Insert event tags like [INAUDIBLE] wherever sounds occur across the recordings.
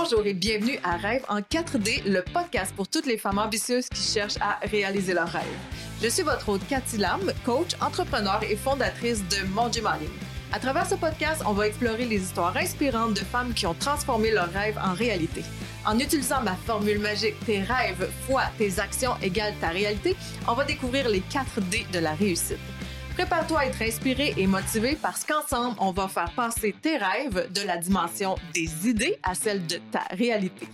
Bonjour et bienvenue à Rêve en 4D, le podcast pour toutes les femmes ambitieuses qui cherchent à réaliser leurs rêves. Je suis votre hôte Cathy Lam, coach, entrepreneur et fondatrice de Mon Gym À travers ce podcast, on va explorer les histoires inspirantes de femmes qui ont transformé leurs rêves en réalité. En utilisant ma formule magique tes rêves fois tes actions égale ta réalité, on va découvrir les 4 D de la réussite. Prépare-toi à être inspiré et motivé parce qu'ensemble, on va faire passer tes rêves de la dimension des idées à celle de ta réalité.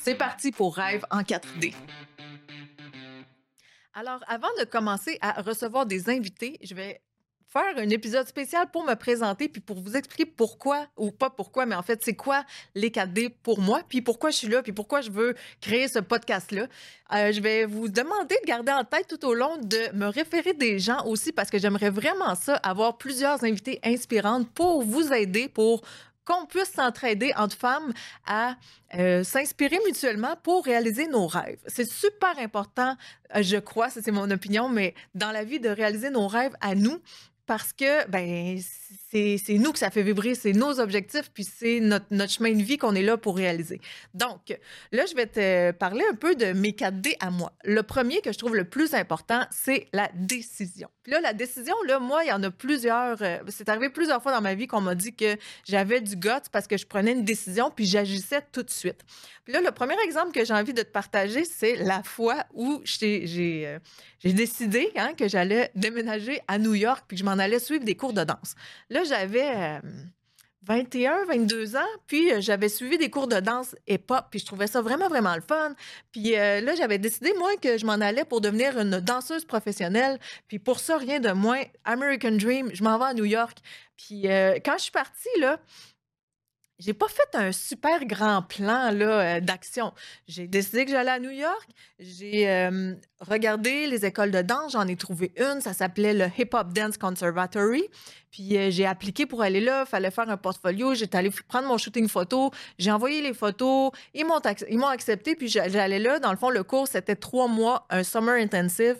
C'est parti pour Rêve en 4D. Alors, avant de commencer à recevoir des invités, je vais faire un épisode spécial pour me présenter puis pour vous expliquer pourquoi ou pas pourquoi, mais en fait, c'est quoi les 4D pour moi, puis pourquoi je suis là, puis pourquoi je veux créer ce podcast-là. Euh, je vais vous demander de garder en tête tout au long de me référer des gens aussi parce que j'aimerais vraiment ça, avoir plusieurs invités inspirantes pour vous aider, pour qu'on puisse s'entraider entre femmes à euh, s'inspirer mutuellement pour réaliser nos rêves. C'est super important, euh, je crois, c'est mon opinion, mais dans la vie de réaliser nos rêves à nous, parce que ben c'est nous que ça fait vibrer, c'est nos objectifs, puis c'est notre, chemin de vie qu'on est là pour réaliser. Donc, là, je vais te parler un peu de mes 4D à moi. Le premier que je trouve le plus important, c'est la décision. Puis là, la décision, là, moi, il y en a plusieurs. Euh, c'est arrivé plusieurs fois dans ma vie qu'on m'a dit que j'avais du guts parce que je prenais une décision, puis j'agissais tout de suite. Puis là, le premier exemple que j'ai envie de te partager, c'est la fois où j'ai euh, décidé hein, que j'allais déménager à New York, puis que je m'en allait suivre des cours de danse. Là, j'avais 21, euh, 22 ans, puis euh, j'avais suivi des cours de danse hip-hop, puis je trouvais ça vraiment, vraiment le fun. Puis euh, là, j'avais décidé, moi, que je m'en allais pour devenir une danseuse professionnelle. Puis pour ça, rien de moins, American Dream, je m'en vais à New York. Puis quand je suis partie, là, j'ai pas fait un super grand plan là, euh, d'action. J'ai décidé que j'allais à New York. J'ai euh, regardé les écoles de danse. J'en ai trouvé une. Ça s'appelait le Hip Hop Dance Conservatory. Puis euh, j'ai appliqué pour aller là. Fallait faire un portfolio. J'étais allée prendre mon shooting photo. J'ai envoyé les photos. Ils m'ont, ils m'ont accepté. Puis j'allais là. Dans le fond, le cours, c'était trois mois, un summer intensive.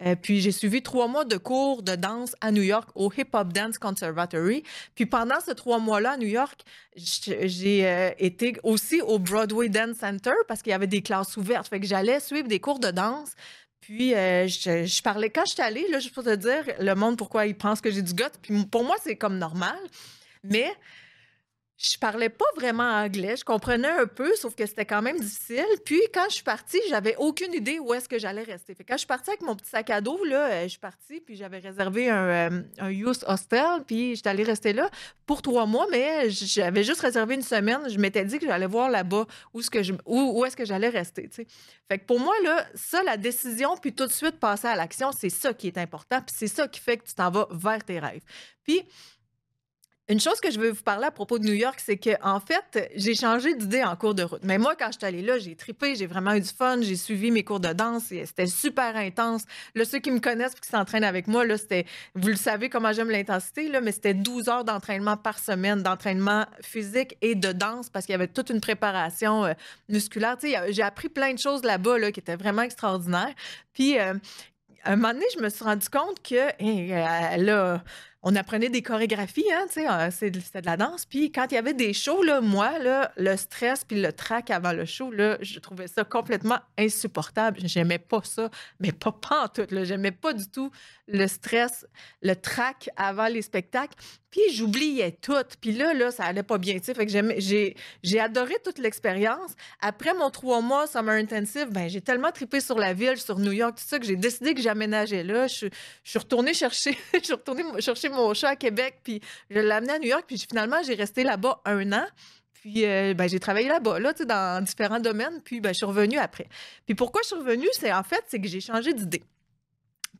Euh, puis j'ai suivi trois mois de cours de danse à New York au Hip Hop Dance Conservatory. Puis pendant ces trois mois-là à New York, j'ai euh, été aussi au Broadway Dance Center parce qu'il y avait des classes ouvertes. Fait que j'allais suivre des cours de danse. Puis euh, je, parlais quand je suis allée, là, juste pour te dire, le monde pourquoi il pense que j'ai du goût. Puis pour moi, c'est comme normal. Mais je parlais pas vraiment anglais. Je comprenais un peu, sauf que c'était quand même difficile. Puis quand je suis partie, j'avais aucune idée où est-ce que j'allais rester. Fait quand je suis partie avec mon petit sac à dos, là, euh, je suis partie, puis j'avais réservé un, euh, un youth hostel, puis j'étais allée rester là pour trois mois, mais j'avais juste réservé une semaine. Je m'étais dit que j'allais voir là-bas où, ce que où est-ce que j'allais rester. Fait que pour moi, là, ça, la décision, puis tout de suite passer à l'action, c'est ça qui est important, puis c'est ça qui fait que tu t'en vas vers tes rêves. Puis une chose que je veux vous parler à propos de New York, c'est que en fait, j'ai changé d'idée en cours de route. Mais moi, quand je suis allée là, j'ai tripé, j'ai vraiment eu du fun, j'ai suivi mes cours de danse, c'était super intense. Là, ceux qui me connaissent et qui s'entraînent avec moi, là, c'était, vous le savez comment j'aime l'intensité, là, mais c'était 12 heures d'entraînement par semaine, d'entraînement physique et de danse parce qu'il y avait toute une préparation euh, musculaire. j'ai appris plein de choses là-bas là, qui étaient vraiment extraordinaires. Puis, euh, un moment donné, je me suis rendu compte que hein, là, on apprenait des chorégraphies, hein, tu sais, euh, c'était de la danse. Puis quand il y avait des shows, là, moi, là, le stress puis le trac avant le show, là, je trouvais ça complètement insupportable. J'aimais pas ça, mais pas, pas en tout. J'aimais pas du tout le stress, le trac avant les spectacles. Puis j'oubliais tout. Puis là, là, ça allait pas bien. Fait que j'ai, adoré toute l'expérience. Après mon trois mois Summer Intensive, ben, j'ai tellement tripé sur la ville, sur New York, tout ça, que j'ai décidé que j'aménageais là. Je, je suis retournée chercher, [LAUGHS] je suis retournée chercher mon chat à Québec, puis je l'ai amené à New York, puis finalement, j'ai resté là-bas un an. Puis euh, ben, j'ai travaillé là-bas, là, dans différents domaines, puis ben, je suis revenue après. Puis pourquoi je suis revenue, c'est en fait, c'est que j'ai changé d'idée.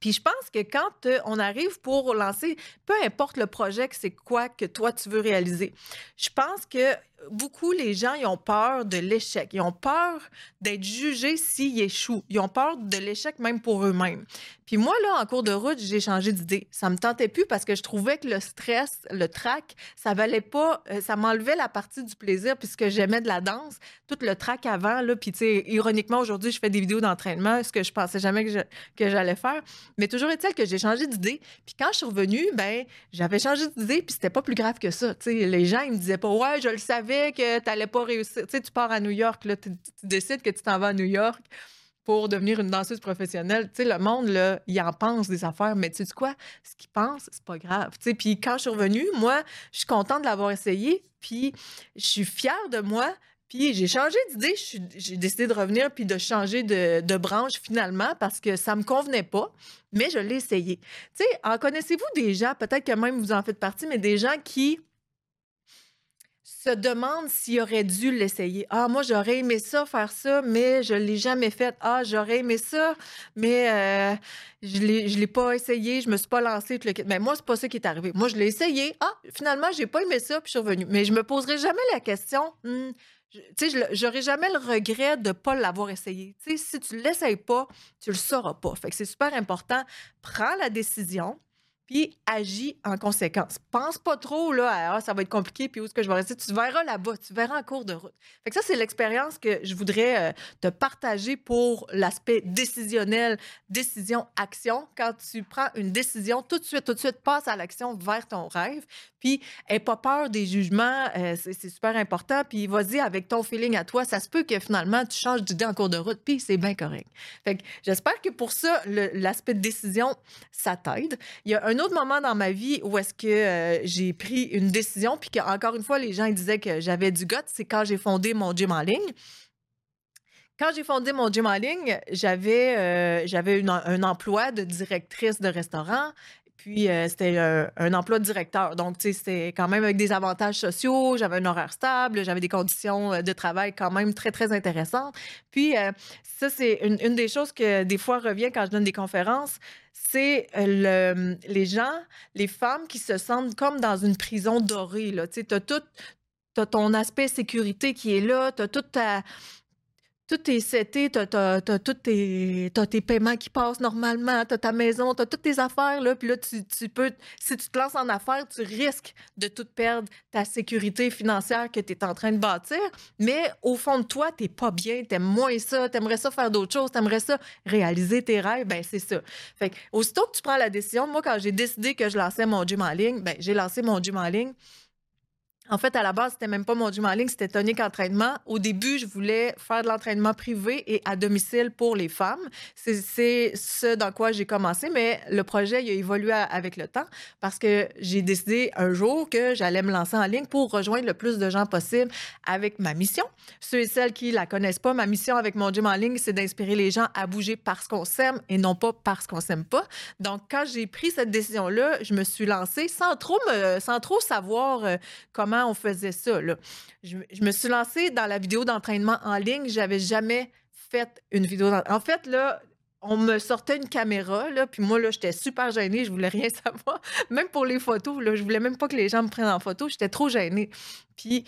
Puis je pense que quand euh, on arrive pour lancer, peu importe le projet, c'est quoi que toi tu veux réaliser, je pense que beaucoup les gens ils ont peur de l'échec. Ils ont peur d'être jugés s'ils échouent. Ils ont peur de l'échec même pour eux-mêmes. Puis moi, là, en cours de route, j'ai changé d'idée. Ça me tentait plus parce que je trouvais que le stress, le trac, ça valait pas, euh, ça m'enlevait la partie du plaisir puisque j'aimais de la danse. Tout le trac avant, là, puis tu sais, ironiquement, aujourd'hui, je fais des vidéos d'entraînement, ce que je pensais jamais que, j'allais faire. Mais toujours est-il que j'ai changé d'idée. Puis quand je suis revenue, ben, j'avais changé d'idée puis c'était pas plus grave que ça. Tu sais, les gens, ils me disaient pas, ouais, je le savais que tu n'allais pas réussir. Tu sais, tu pars à New York, là, tu, décides que tu t'en vas à New York pour devenir une danseuse professionnelle. Tu sais, le monde, là, il en pense des affaires, mais tu sais quoi? Ce qu'il pense, c'est pas grave. Tu sais, puis quand je suis revenue, moi, je suis contente de l'avoir essayé, puis je suis fière de moi, puis j'ai changé d'idée, j'ai décidé de revenir puis de changer de, branche finalement parce que ça me convenait pas, mais je l'ai essayé. Tu sais, en connaissez-vous des gens, peut-être que même vous en faites partie, mais des gens qui se demandent s'ils auraient dû l'essayer. Ah, moi, j'aurais aimé ça, faire ça, mais je ne l'ai jamais fait. Ah, j'aurais aimé ça, mais euh, je ne l'ai pas essayé, je me suis pas lancée. Mais moi, c'est pas ça qui est arrivé. Moi, je l'ai essayé. Ah, finalement, j'ai pas aimé ça, puis je suis revenue. Mais je me poserai jamais la question, hmm, tu sais, j'aurais jamais le regret de ne pas l'avoir essayé. Tu sais, si tu ne l'essayes pas, tu le sauras pas. Fait que c'est super important. Prends la décision puis agis en conséquence. Pense pas trop là, à, ah, ça va être compliqué, puis où est-ce que je vais rester. Tu verras là-bas, tu verras en cours de route. Fait que ça, c'est l'expérience que je voudrais euh, te partager pour l'aspect décisionnel, décision-action. Quand tu prends une décision, tout de suite, tout de suite, passe à l'action vers ton rêve. Puis, n'aie pas peur des jugements, euh, c'est super important. Puis, vas-y avec ton feeling à toi. Ça se peut que finalement, tu changes d'idée en cours de route, puis c'est bien correct. Fait que j'espère que pour ça, l'aspect décision, ça t'aide. Il y a un autre moment dans ma vie où est-ce que euh, j'ai pris une décision, puis qu'encore une fois, les gens disaient que j'avais du goût, c'est quand j'ai fondé mon gym en ligne. Quand j'ai fondé mon gym en ligne, j'avais euh, j'avais un emploi de directrice de restaurant. Puis, euh, c'était un, emploi de directeur. Donc, tu sais, c'était quand même avec des avantages sociaux. J'avais un horaire stable. J'avais des conditions de travail quand même très, très intéressantes. Puis, ça, c'est une, des choses que des fois revient quand je donne des conférences c'est euh, les gens, les femmes qui se sentent comme dans une prison dorée. Tu as tout, as ton aspect sécurité qui est là, tu as toute ta, tout est seté, tu as, tous tes, tes paiements qui passent normalement, tu as ta maison, tu as toutes tes affaires, là, puis là, tu, peux, si tu te lances en affaires, tu risques de tout perdre ta sécurité financière que tu es en train de bâtir, mais au fond de toi, tu pas bien, tu aimes moins ça, tu aimerais ça faire d'autres choses, tu aimerais ça réaliser tes rêves, ben c'est ça. Fait que, aussitôt que tu prends la décision, moi, quand j'ai décidé que je lançais mon gym en ligne, ben j'ai lancé mon gym en ligne, en fait, à la base, c'était même pas mon gym en ligne, c'était Tonic Entraînement. Au début, je voulais faire de l'entraînement privé et à domicile pour les femmes. C'est ce dans quoi j'ai commencé, mais le projet il a évolué avec le temps parce que j'ai décidé un jour que j'allais me lancer en ligne pour rejoindre le plus de gens possible avec ma mission. Ceux et celles qui la connaissent pas, ma mission avec mon gym en ligne, c'est d'inspirer les gens à bouger parce qu'on s'aime et non pas parce qu'on s'aime pas. Donc, quand j'ai pris cette décision-là, je me suis lancée sans trop, me, sans trop savoir euh, on faisait ça. Je, me suis lancée dans la vidéo d'entraînement en ligne. J'avais jamais fait une vidéo. En fait, là, on me sortait une caméra, là, puis moi, là, j'étais super gênée, je voulais rien [LAUGHS] savoir. Même pour les photos, là, je voulais même pas que les gens me prennent en photo, j'étais trop gênée. Puis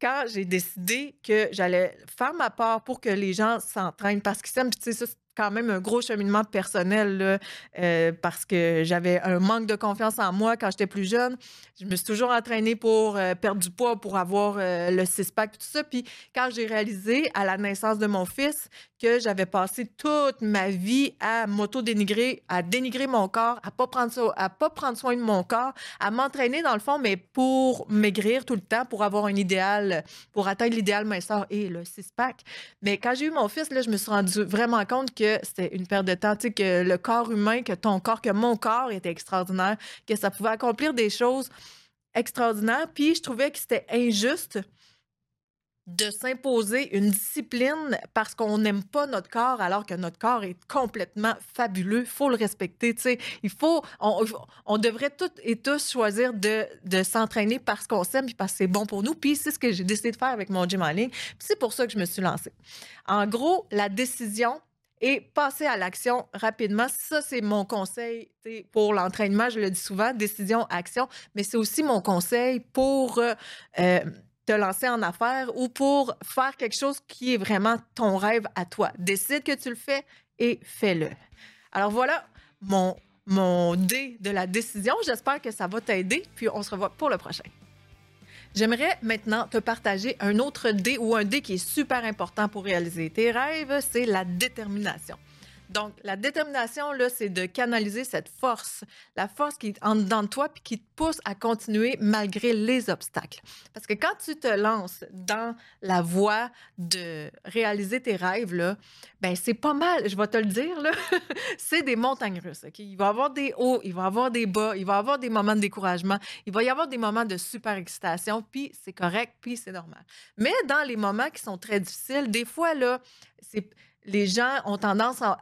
quand j'ai décidé que j'allais faire ma part pour que les gens s'entraînent parce tu sais, ça, quand même un gros cheminement personnel euh, parce que j'avais un manque de confiance en moi quand j'étais plus jeune. Je me suis toujours entraînée pour euh, perdre du poids, pour avoir euh, le six-pack, tout ça. Puis quand j'ai réalisé à la naissance de mon fils que j'avais passé toute ma vie à m'auto-dénigrer, à dénigrer mon corps, à pas pas prendre soin de mon corps, à m'entraîner dans le fond, mais pour maigrir tout le temps, pour avoir un idéal, pour atteindre l'idéal minceur et le six-pack. Mais quand j'ai eu mon fils, là, je me suis rendu vraiment compte c'était une perte de temps, tu sais, que le corps humain, que ton corps, que mon corps était extraordinaire, que ça pouvait accomplir des choses extraordinaires. Puis je trouvais que c'était injuste de s'imposer une discipline parce qu'on n'aime pas notre corps alors que notre corps est complètement fabuleux. Il faut le respecter. Tu sais. Il faut, on, devrait toutes et tous choisir de, s'entraîner parce qu'on s'aime et parce que c'est bon pour nous. Puis c'est ce que j'ai décidé de faire avec mon gym en ligne. c'est pour ça que je me suis lancée. En gros, la décision, et passer à l'action rapidement. Ça, c'est mon conseil pour l'entraînement. Je le dis souvent, décision, action, mais c'est aussi mon conseil pour euh, euh, te lancer en affaires ou pour faire quelque chose qui est vraiment ton rêve à toi. Décide que tu le fais et fais-le. Alors voilà mon, mon dé de la décision. J'espère que ça va t'aider, puis on se revoit pour le prochain. J'aimerais maintenant te partager un autre dé ou un dé qui est super important pour réaliser tes rêves, c'est la détermination. Donc, la détermination, là, c'est de canaliser cette force, la force qui est en de toi puis qui te pousse à continuer malgré les obstacles. Parce que quand tu te lances dans la voie de réaliser tes rêves, là, ben c'est pas mal, je vais te le dire, là, [LAUGHS] c'est des montagnes russes. OK? Il va y avoir des hauts, il va y avoir des bas, il va y avoir des moments de découragement, il va y avoir des moments de super excitation, puis c'est correct, puis c'est normal. Mais dans les moments qui sont très difficiles, des fois, là, c'est les gens ont tendance à,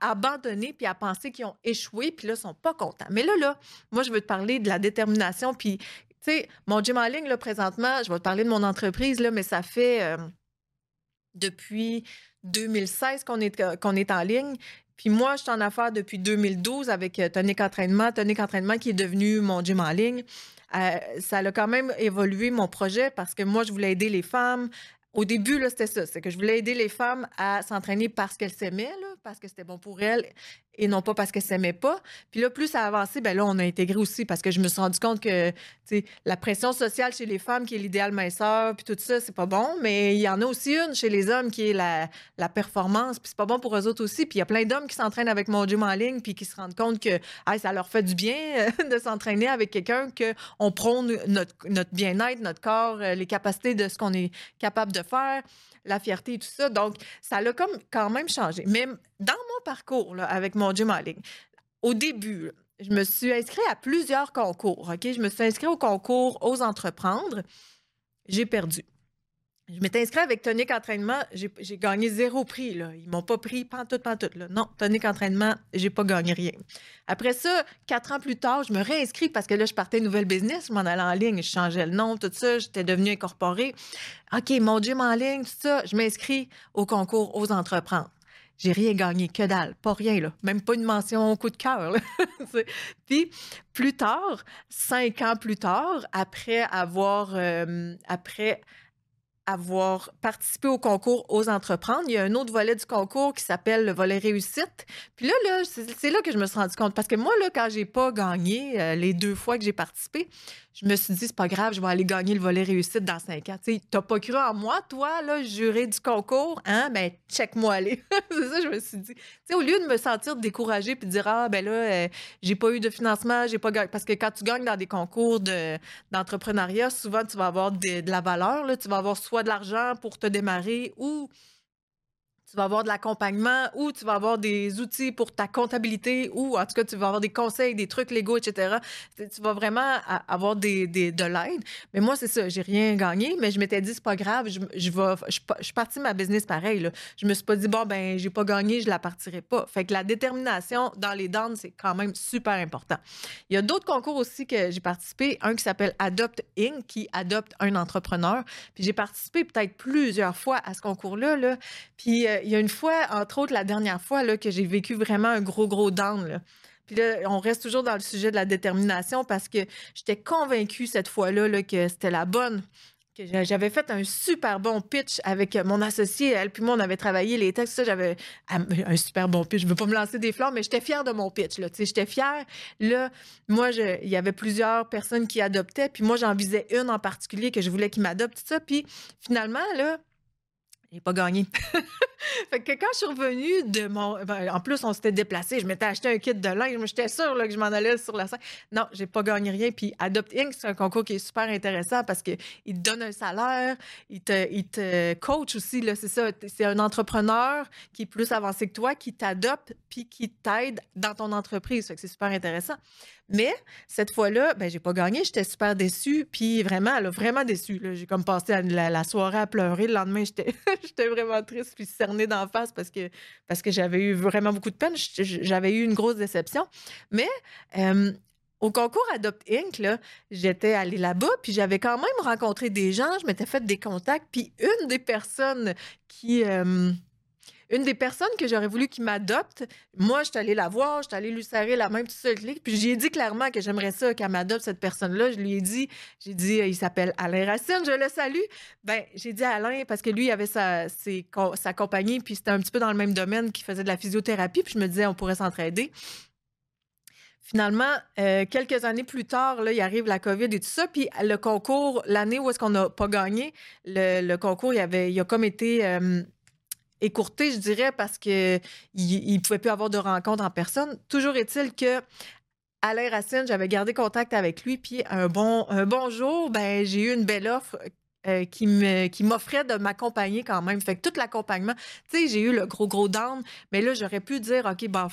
abandonner puis à penser qu'ils ont échoué, puis là, ils sont pas contents. Mais là, là, moi, je veux te parler de la détermination, puis, tu sais, mon gym en ligne, là, présentement, je vais te parler de mon entreprise, là, mais ça fait euh, depuis 2016 qu'on est, qu'on est en ligne. Puis moi, je suis en affaires depuis 2012 avec euh, Tonic Entraînement. Tonic Entraînement qui est devenu mon gym en ligne. Euh, ça a quand même évolué mon projet parce que moi, je voulais aider les femmes au début, c'était ça. C'est que je voulais aider les femmes à s'entraîner parce qu'elles s'aimaient, parce que c'était bon pour elles et non pas parce qu'elles s'aimaient pas. Puis là, plus ça a avancé, ben là, on a intégré aussi parce que je me suis rendu compte que la pression sociale chez les femmes, qui est l'idéal minceur, puis tout ça, c'est pas bon. Mais il y en a aussi une chez les hommes qui est la, la performance, puis c'est pas bon pour eux autres aussi. Puis il y a plein d'hommes qui s'entraînent avec mon gym en ligne, puis qui se rendent compte que ça leur fait du bien [LAUGHS] de s'entraîner avec quelqu'un, qu'on prône notre, notre bien-être, notre corps, euh, les capacités de ce qu'on est capable de faire, la fierté et tout ça. Donc, ça l'a comme quand même changé. Mais dans mon parcours avec mon gym en au début, je me suis inscrite à plusieurs concours. Je me suis inscrite au concours Aux Entreprendre. J'ai perdu. Je m'étais inscrite avec Tonic Entraînement. J'ai gagné zéro prix. Là. Ils m'ont pas pris pantoute, pantoute. Là. Non, Tonic Entraînement, j'ai pas gagné rien. Après ça, quatre ans plus tard, je me réinscris parce que là, je partais nouvelle business. Je m'en allais en ligne. Je changeais le nom, tout ça. J'étais devenue incorporée. OK, mon gym en ligne, tout ça. Je m'inscris au concours aux entreprendre. J'ai rien gagné, que dalle, pas rien, là. même pas une mention coup de cœur. [LAUGHS] Puis plus tard, cinq ans plus tard, après avoir, euh, après avoir participé au concours aux entreprendre. Il y a un autre volet du concours qui s'appelle le volet réussite. Puis là, là c'est là que je me suis rendu compte. Parce que moi, là, quand j'ai pas gagné euh, les deux fois que j'ai participé, je me suis dit, c'est pas grave, je vais aller gagner le volet réussite dans cinq ans. Tu n'as pas cru en moi, toi, là, juré du concours, hein? Ben, check-moi aller. [LAUGHS] c'est ça, je me suis dit. sais, au lieu de me sentir découragée puis de dire, ah, ben là, euh, j'ai pas eu de financement, j'ai pas gagné. Parce que quand tu gagnes dans des concours d'entrepreneuriat, souvent, tu vas avoir de, la valeur. Tu vas avoir soit de l'argent pour te démarrer ou tu vas avoir de l'accompagnement ou tu vas avoir des outils pour ta comptabilité ou en tout cas, tu vas avoir des conseils, des trucs légaux, etc. Tu vas vraiment avoir des, de l'aide. Mais moi, c'est ça, j'ai rien gagné, mais je m'étais dit, c'est pas grave, je, je, vais, je, suis partie ma business pareil. Là. Je me suis pas dit, bon, ben, j'ai pas gagné, je la partirai pas. Fait que la détermination dans les dents, c'est quand même super important. Il y a d'autres concours aussi que j'ai participé, un qui s'appelle Adopt Inc., qui adopte un entrepreneur. Puis j'ai participé peut-être plusieurs fois à ce concours-là. Là. Puis euh, il y a une fois, entre autres, la dernière fois, là, que j'ai vécu vraiment un gros, gros down. Puis là, on reste toujours dans le sujet de la détermination parce que j'étais convaincue cette fois-là là, que c'était la bonne. Que j'avais fait un super bon pitch avec mon associé. Elle puis moi, on avait travaillé les textes. J'avais un super bon pitch. Je ne veux pas me lancer des fleurs, mais j'étais fière de mon pitch. J'étais fière. Là, moi, il y avait plusieurs personnes qui adoptaient. Puis moi, j'en visais une en particulier que je voulais qu'il m'adopte, tout ça. Puis finalement, là, j'ai pas gagné. [LAUGHS] fait que quand je suis revenue de mon. Ben, en plus, on s'était déplacé. Je m'étais acheté un kit de linge. J'étais sûre là, que je m'en allais sur la scène. Non, j'ai pas gagné rien. Puis Adopt Inc., c'est un concours qui est super intéressant parce qu'il te donne un salaire, il te, il te coach aussi. C'est ça. C'est un entrepreneur qui est plus avancé que toi, qui t'adopte puis qui t'aide dans ton entreprise. Fait que c'est super intéressant. Mais cette fois-là, ben, j'ai pas gagné. J'étais super déçue. Puis vraiment, vraiment déçue. J'ai comme passé la, soirée à pleurer. Le lendemain, j'étais [LAUGHS] vraiment triste puis cernée d'en face parce que, parce que j'avais eu vraiment beaucoup de peine. J'avais eu une grosse déception. Mais au concours Adopt Inc., j'étais allée là-bas, puis j'avais quand même rencontré des gens, je m'étais fait des contacts, puis une des personnes qui, une des personnes que j'aurais voulu qu'il m'adopte, moi, je suis allée la voir, je suis allée lui serrer la main, tout ça, puis j'ai dit clairement que j'aimerais ça qu'elle m'adopte, cette personne-là. Je lui ai dit, j'ai dit, il s'appelle Alain Racine, je le salue. Ben, j'ai dit à Alain, parce que lui, il avait sa, sa compagnie, puis c'était un petit peu dans le même domaine, qui faisait de la physiothérapie, puis je me disais, on pourrait s'entraider. Finalement, euh, quelques années plus tard, là, il arrive la COVID et tout ça. Puis le concours, l'année où est-ce qu'on n'a pas gagné, le, concours, il, avait, il a comme été euh, écourté, je dirais, parce qu'il ne pouvait plus avoir de rencontres en personne. Toujours est-il que Alain Racine, j'avais gardé contact avec lui, puis un bon, un ben, j'ai eu une belle offre euh, qui m'offrait de m'accompagner quand même. Fait que tout l'accompagnement, tu sais, j'ai eu le gros gros down, mais là j'aurais pu dire OK, ben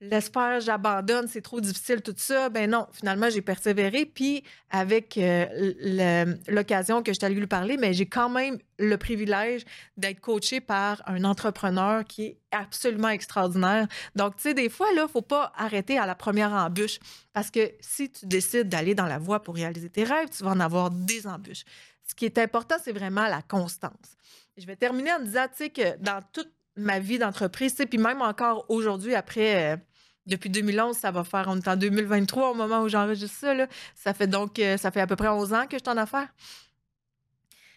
L'espère, j'abandonne, c'est trop difficile, tout ça. Ben non, finalement, j'ai persévéré. Puis, avec euh, l'occasion que je t'allais lui parler, mais j'ai quand même le privilège d'être coaché par un entrepreneur qui est absolument extraordinaire. Donc, tu sais, des fois, là, faut pas arrêter à la première embûche. Parce que si tu décides d'aller dans la voie pour réaliser tes rêves, tu vas en avoir des embûches. Ce qui est important, c'est vraiment la constance. Je vais terminer en disant, tu sais, que dans toute ma vie d'entreprise, puis même encore aujourd'hui, après, euh, depuis 2011, ça va faire, on est en 2023 au moment où j'enregistre ça. Ça fait donc, euh, ça fait à peu près 11 ans que je suis en affaires.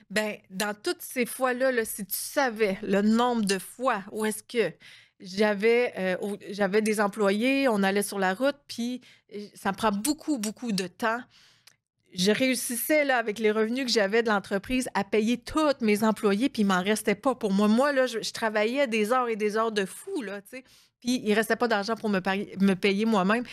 Ben, dans toutes ces fois-là, là, si tu savais le nombre de fois où est-ce que j'avais euh, j'avais des employés, on allait sur la route, puis ça me prend beaucoup, beaucoup de temps je réussissais là, avec les revenus que j'avais de l'entreprise à payer tous mes employés, puis il m'en restait pas pour moi. Moi, là, je, travaillais des heures et des heures de fou, là, tu sais. Puis il restait pas d'argent pour me, me payer moi-même.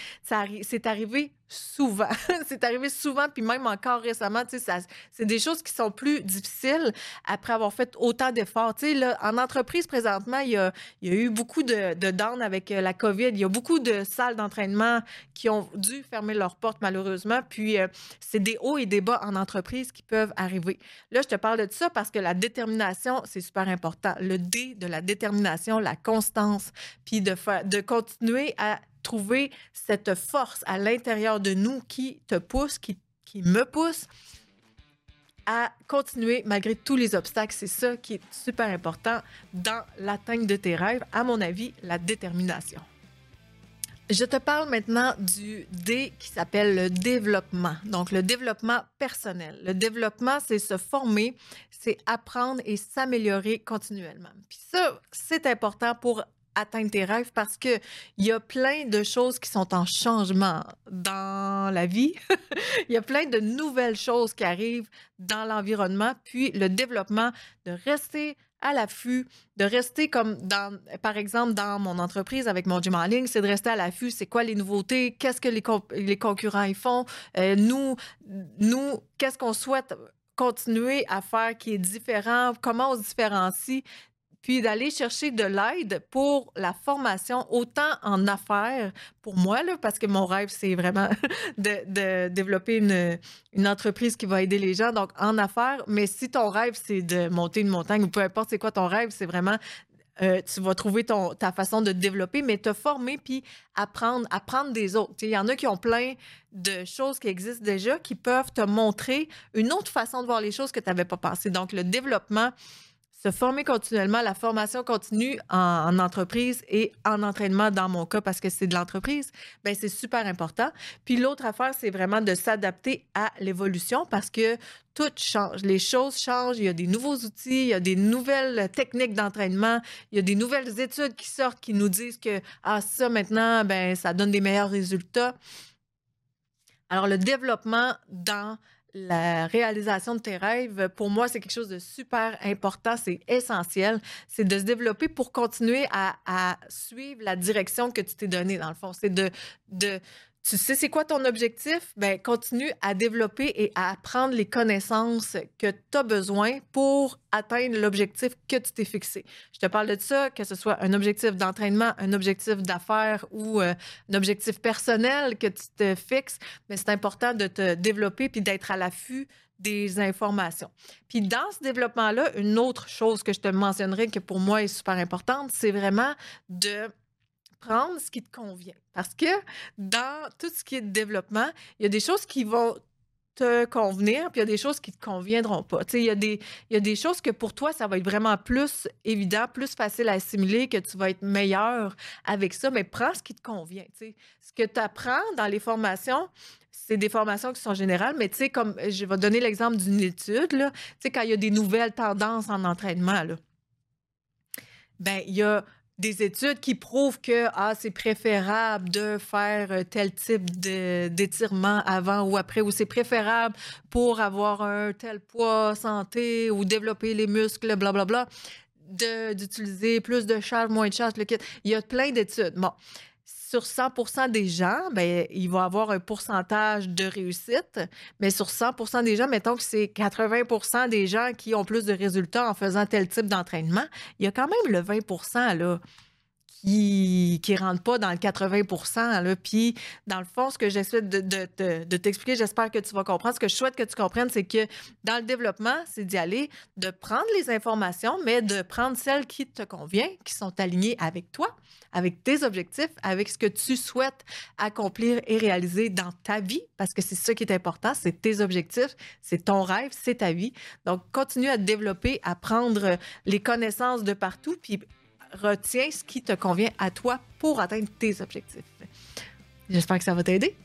C'est arrivé souvent. [LAUGHS] c'est arrivé souvent, puis même encore récemment, tu sais, c'est des choses qui sont plus difficiles après avoir fait autant d'efforts. Tu sais, là, en entreprise, présentement, il y a, eu beaucoup de, de avec euh, la COVID. Il y a beaucoup de salles d'entraînement qui ont dû fermer leurs portes, malheureusement. Puis, euh, c'est des hauts et des bas en entreprise qui peuvent arriver. Là, je te parle de ça parce que la détermination, c'est super important. Le D de la détermination, la constance, puis de, de continuer à trouver cette force à l'intérieur de nous qui te pousse, qui, qui me pousse à continuer malgré tous les obstacles. C'est ça qui est super important dans l'atteinte de tes rêves, à mon avis, la détermination. Je te parle maintenant du D qui s'appelle le développement. Donc, le développement personnel. Le développement, c'est se former, c'est apprendre et s'améliorer continuellement. Puis ça, c'est important pour atteindre tes rêves parce que il y a plein de choses qui sont en changement dans la vie. [LAUGHS] Il y a plein de nouvelles choses qui arrivent dans l'environnement, puis le développement de rester à l'affût, de rester comme dans, par exemple, dans mon entreprise avec mon gym en ligne, c'est de rester à l'affût. C'est quoi les nouveautés? Qu'est-ce que les, les concurrents y font? Euh, nous, nous qu'est-ce qu'on souhaite continuer à faire qui est différent? Comment on se différencie? Puis d'aller chercher de l'aide pour la formation, autant en affaires pour moi, là, parce que mon rêve, c'est vraiment [LAUGHS] de, développer une, entreprise qui va aider les gens, donc en affaires. Mais si ton rêve, c'est de monter une montagne, ou peu importe c'est quoi ton rêve, c'est vraiment euh, tu vas trouver ton, ta façon de te développer, mais te former puis apprendre, apprendre des autres. Il y en a qui ont plein de choses qui existent déjà qui peuvent te montrer une autre façon de voir les choses que tu n'avais pas pensé. Donc, le développement, se former continuellement, la formation continue en, entreprise et en entraînement dans mon cas parce que c'est de l'entreprise, ben c'est super important. Puis l'autre affaire, c'est vraiment de s'adapter à l'évolution parce que tout change, les choses changent, il y a des nouveaux outils, il y a des nouvelles techniques d'entraînement, il y a des nouvelles études qui sortent qui nous disent que ah ça maintenant ben ça donne des meilleurs résultats. Alors le développement dans la réalisation de tes rêves, pour moi, c'est quelque chose de super important, c'est essentiel. C'est de se développer pour continuer à, suivre la direction que tu t'es donnée, dans le fond. C'est de tu sais c'est quoi ton objectif, ben continue à développer et à apprendre les connaissances que tu as besoin pour atteindre l'objectif que tu t'es fixé. Je te parle de ça, que ce soit un objectif d'entraînement, un objectif d'affaires ou euh, un objectif personnel que tu te fixes, mais c'est important de te développer puis d'être à l'affût des informations. Puis dans ce développement-là, une autre chose que je te mentionnerai que pour moi est super importante, c'est vraiment de prendre ce qui te convient. Parce que dans tout ce qui est développement, il y a des choses qui vont te convenir, puis il y a des choses qui ne te conviendront pas. il y, a des, il y a des choses que pour toi, ça va être vraiment plus évident, plus facile à assimiler, que tu vas être meilleur avec ça, mais prends ce qui te convient. Ce que tu apprends dans les formations, c'est des formations qui sont générales, mais tu sais, comme je vais donner l'exemple d'une étude, tu sais, quand il y a des nouvelles tendances en entraînement, là, ben, il y a des études qui prouvent que ah, c'est préférable de faire euh, tel type d'étirement avant ou après, ou c'est préférable pour avoir un tel poids santé ou développer les muscles, blablabla. Bla, bla. d'utiliser plus de charge, moins de charge, le kit. Il y a plein d'études. Bon, sur 100% des gens, ben, il va avoir un pourcentage de réussite, mais sur 100 des gens, mettons que c'est 80 des gens qui ont plus de résultats en faisant tel type d'entraînement, il y a quand même le 20 là, qui ne rentrent pas dans le 80 là. Puis, dans le fond, ce que j'essaie de, t'expliquer, j'espère que tu vas comprendre. Ce que je souhaite que tu comprennes, c'est que dans le développement, c'est d'y aller, de prendre les informations, mais de prendre celles qui te conviennent, qui sont alignées avec toi, avec tes objectifs, avec ce que tu souhaites accomplir et réaliser dans ta vie, parce que c'est ça qui est important, c'est tes objectifs, c'est ton rêve, c'est ta vie. Donc, continue à te développer, à prendre les connaissances de partout, puis retiens ce qui te convient à toi pour atteindre tes objectifs. J'espère que ça va t'aider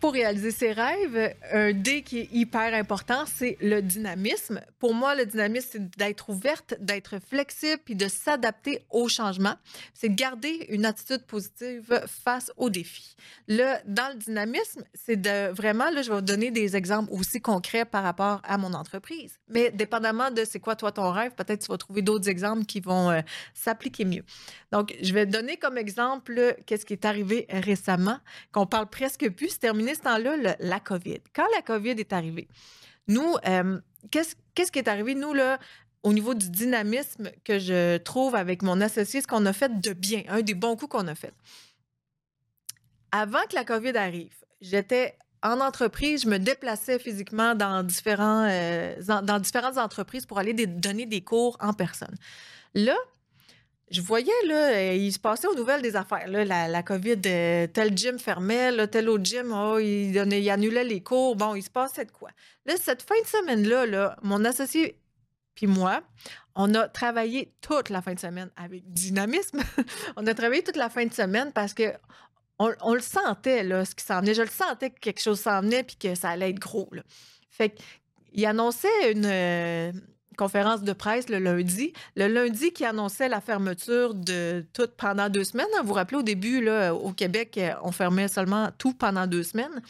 pour réaliser ses rêves, un D qui est hyper important, c'est le dynamisme. Pour moi, le dynamisme, c'est d'être ouverte, d'être flexible, puis de s'adapter au changement. C'est de garder une attitude positive face aux défis. Là, dans le dynamisme, c'est de vraiment, là, je vais vous donner des exemples aussi concrets par rapport à mon entreprise. Mais dépendamment de c'est quoi toi ton rêve, peut-être tu vas trouver d'autres exemples qui vont euh, s'appliquer mieux. Donc, je vais donner comme exemple qu'est-ce qui est arrivé récemment, qu'on parle presque plus, c'est terminé ce temps-là, la COVID. Quand la COVID est arrivée, nous, euh, qu'est-ce qui est arrivé, nous, là, au niveau du dynamisme que je trouve avec mon associé, ce qu'on a fait de bien, un des bons coups qu'on a fait. Avant que la COVID arrive, j'étais en entreprise, je me déplaçais physiquement dans, euh, dans différentes entreprises pour aller donner des cours en personne. Là, je voyais, là, euh, il se passait aux nouvelles des affaires. Là, la, COVID, euh, tel gym fermait, tel autre gym, oh, il annulait les cours. Bon, il se passait de quoi? Là, cette fin de semaine-là, là, mon associé puis moi, on a travaillé toute la fin de semaine avec dynamisme. [LAUGHS] on a travaillé toute la fin de semaine parce que on, le sentait, là, ce qui s'en venait. Je le sentais que quelque chose s'en venait puis que ça allait être gros. Là. Fait qu'il annonçait une euh, conférence de presse le lundi. Le lundi qui annonçait la fermeture de tout pendant deux semaines. Vous vous rappelez, au début, là, au Québec, euh, on fermait seulement tout pendant deux semaines.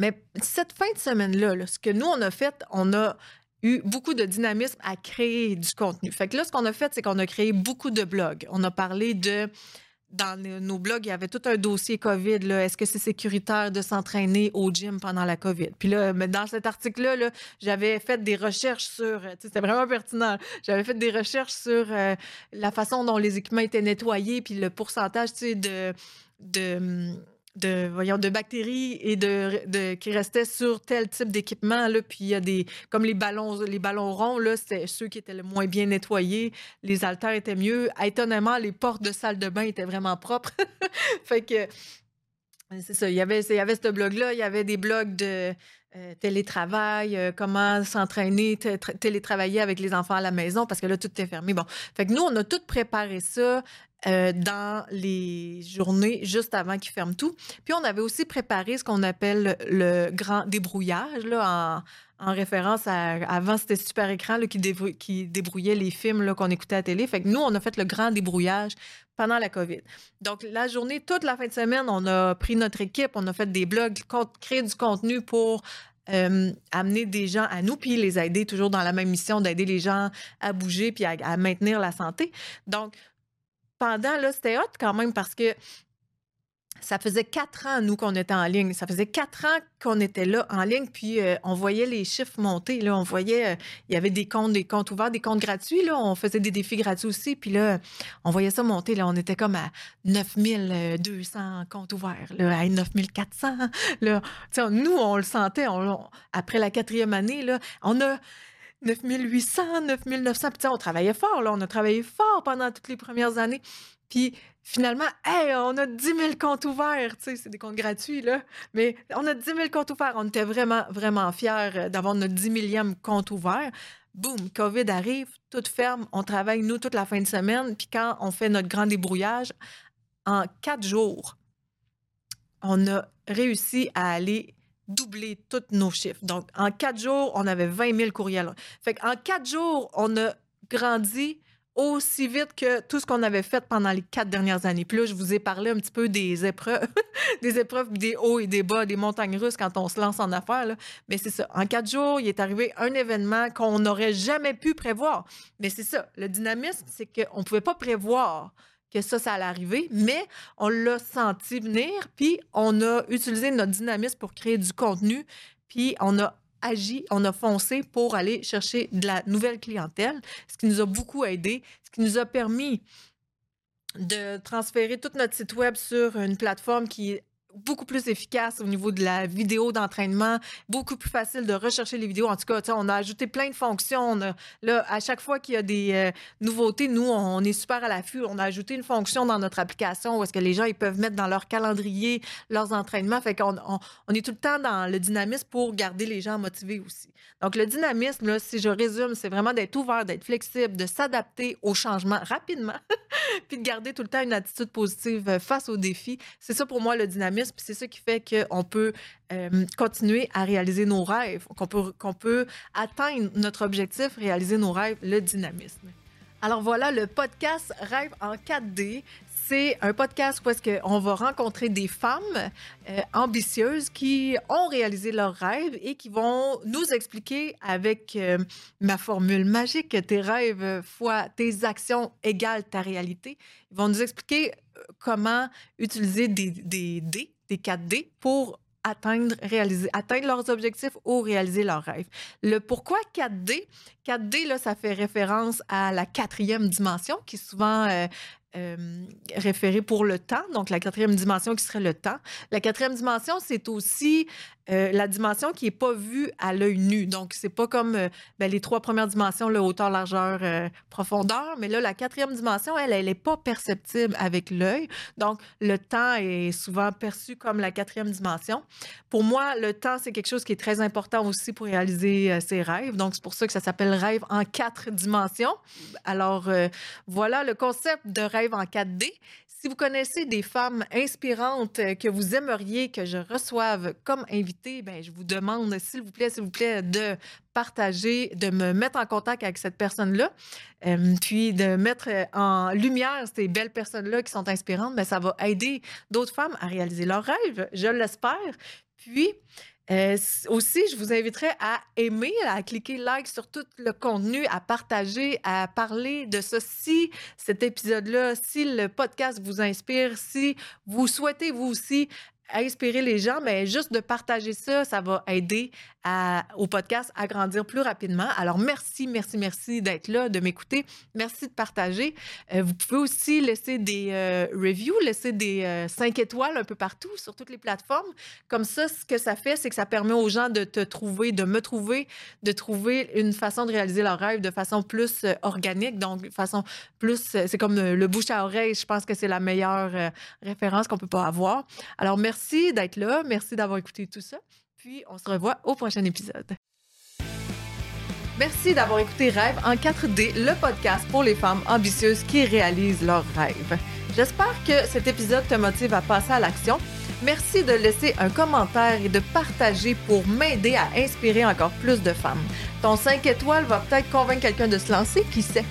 Mais cette fin de semaine-là, ce que nous, on a fait, on a eu beaucoup de dynamisme à créer du contenu. Fait que là, ce qu'on a fait, c'est qu'on a créé beaucoup de blogs. On a parlé de dans nos blogs, il y avait tout un dossier COVID. Est-ce que c'est sécuritaire de s'entraîner au gym pendant la COVID? Puis là, dans cet article-là, j'avais fait des recherches sur. C'était vraiment pertinent. J'avais fait des recherches sur euh, la façon dont les équipements étaient nettoyés, puis le pourcentage de. de de, voyons, de bactéries et de, qui restaient sur tel type d'équipement. Puis il y a des. Comme les ballons, les ballons ronds, là, c'était ceux qui étaient le moins bien nettoyés. Les haltères étaient mieux. Étonnamment, les portes de salle de bain étaient vraiment propres. [LAUGHS] fait que. C'est ça. Il y, avait, il y avait ce blog-là. Il y avait des blogs de. Euh, télétravail, euh, comment s'entraîner, télétravailler avec les enfants à la maison parce que là, tout est fermé. Bon, fait que nous, on a tout préparé ça euh, dans les journées juste avant qu'ils ferment tout. Puis on avait aussi préparé ce qu'on appelle le grand débrouillage, là, en, référence à. Avant, c'était Super Écran là, qui, débrouillait les films qu'on écoutait à télé. Fait que nous, on a fait le grand débrouillage pendant la COVID. Donc, la journée, toute la fin de semaine, on a pris notre équipe, on a fait des blogs, créé du contenu pour euh, amener des gens à nous, puis les aider toujours dans la même mission d'aider les gens à bouger puis à maintenir la santé. Donc, pendant, là, c'était hot quand même parce que ça faisait quatre ans, nous, qu'on était en ligne. Ça faisait quatre ans qu'on était là en ligne, puis euh, on voyait les chiffres monter. Là, on voyait, euh, il y avait des comptes, des comptes ouverts, des comptes gratuits. Là, on faisait des défis gratuits aussi, puis là, on voyait ça monter. Là, on était comme à 9200 comptes ouverts, là, à 9400. Là. nous, on le sentait. après la quatrième année, là, on a 9800, 9900. Puis, on travaillait fort, là. On a travaillé fort pendant toutes les premières années. Puis, finalement, hey, on a 10 000 comptes ouverts. Tu sais, c'est des comptes gratuits, là. Mais on a 10 000 comptes ouverts. On était vraiment, vraiment fiers euh, d'avoir notre 10 millième compte ouvert. Boum, COVID arrive, tout ferme. On travaille, nous, toute la fin de semaine. Puis, quand on fait notre grand débrouillage, en quatre jours, on a réussi à aller doubler tous nos chiffres. Donc, en quatre jours, on avait 20 000 courriels. Fait qu'en quatre jours, on a grandi aussi vite que tout ce qu'on avait fait pendant les quatre dernières années. Puis là, je vous ai parlé un petit peu des épreuves, [LAUGHS] des épreuves, des hauts et des bas, des montagnes russes quand on se lance en affaires. Mais c'est ça. En quatre jours, il est arrivé un événement qu'on n'aurait jamais pu prévoir. Mais c'est ça. Le dynamisme, c'est qu'on ne pouvait pas prévoir que ça, ça allait arriver, mais on l'a senti venir, puis on a utilisé notre dynamisme pour créer du contenu, puis on a agi, on a foncé pour aller chercher de la nouvelle clientèle, ce qui nous a beaucoup aidé, ce qui nous a permis de transférer tout notre site web sur une plateforme qui beaucoup plus efficace au niveau de la vidéo d'entraînement, beaucoup plus facile de rechercher les vidéos. En tout cas, on a ajouté plein de fonctions. là, à chaque fois qu'il y a des euh, nouveautés, nous, on est super à l'affût. On a ajouté une fonction dans notre application où est-ce que les gens ils peuvent mettre dans leur calendrier leurs entraînements. Fait on, est tout le temps dans le dynamisme pour garder les gens motivés aussi. Donc, le dynamisme, si je résume, c'est vraiment d'être ouvert, d'être flexible, de s'adapter aux changements rapidement, [LAUGHS] puis de garder tout le temps une attitude positive face aux défis. C'est ça pour moi le dynamisme c'est ça qui fait qu'on peut euh, continuer à réaliser nos rêves, qu'on peut, atteindre notre objectif, réaliser nos rêves, le dynamisme. Alors voilà, le podcast Rêve en 4D. C'est un podcast où est-ce qu'on va rencontrer des femmes euh, ambitieuses qui ont réalisé leurs rêves et qui vont nous expliquer avec euh, ma formule magique, tes rêves fois tes actions égale ta réalité. Ils vont nous expliquer comment utiliser des dés des 4D pour atteindre, réaliser, atteindre leurs objectifs ou réaliser leurs rêves. Le pourquoi 4D? 4D, là, ça fait référence à la quatrième dimension qui est souvent euh, euh, référé pour le temps, donc la quatrième dimension qui serait le temps. La quatrième dimension, c'est aussi euh, la dimension qui n'est pas vue à l'œil nu. Donc, c'est pas comme euh, ben, les trois premières dimensions, le hauteur, largeur, profondeur, mais là, la quatrième dimension, elle, elle n'est pas perceptible avec l'œil. Donc, le temps est souvent perçu comme la quatrième dimension. Pour moi, le temps, c'est quelque chose qui est très important aussi pour réaliser ses rêves. Donc, c'est pour ça que ça s'appelle rêve en quatre dimensions. Alors, voilà le concept de rêve en 4D. Si vous connaissez des femmes inspirantes que vous aimeriez que je reçoive comme invitée, ben, je vous demande, s'il vous plaît, s'il vous plaît, de partager, de me mettre en contact avec cette personne-là, euh, puis de mettre en lumière ces belles personnes-là qui sont inspirantes. mais ben, ça va aider d'autres femmes à réaliser leurs rêves, je l'espère. Puis, euh, aussi, je vous inviterai à aimer, à cliquer like sur tout le contenu, à partager, à parler de ça. Si cet épisode-là, si le podcast vous inspire, si vous souhaitez vous aussi inspirer les gens, mais juste de partager ça, ça va aider au podcast à grandir plus rapidement. Alors, merci, merci, merci d'être là, de m'écouter. Merci de partager. Euh, vous pouvez aussi laisser des euh, reviews, laisser des euh, cinq étoiles un peu partout sur toutes les plateformes. Comme ça, ce que ça fait, c'est que ça permet aux gens de te trouver, de me trouver, de trouver une façon de réaliser leur rêve de façon plus organique, donc façon plus, c'est comme le bouche à oreille. Je pense que c'est la meilleure référence qu'on peut pas avoir. Alors, Merci d'être là. Merci d'avoir écouté tout ça. Puis, on se revoit au prochain épisode. Merci d'avoir écouté Rêve en 4D, le podcast pour les femmes ambitieuses qui réalisent leurs rêves. J'espère que cet épisode te motive à passer à l'action. Merci de laisser un commentaire et de partager pour m'aider à inspirer encore plus de femmes. Ton 5 étoiles va peut-être convaincre quelqu'un de se lancer, qui sait?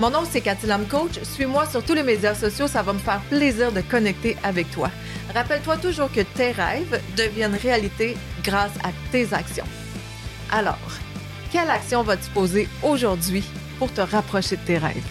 Mon nom, c'est Cathy Lam Coach. Suis-moi sur tous les médias sociaux, ça va me faire plaisir de connecter avec toi. Rappelle-toi toujours que tes rêves deviennent réalité grâce à tes actions. Alors, quelle action vas-tu poser aujourd'hui pour te rapprocher de tes rêves?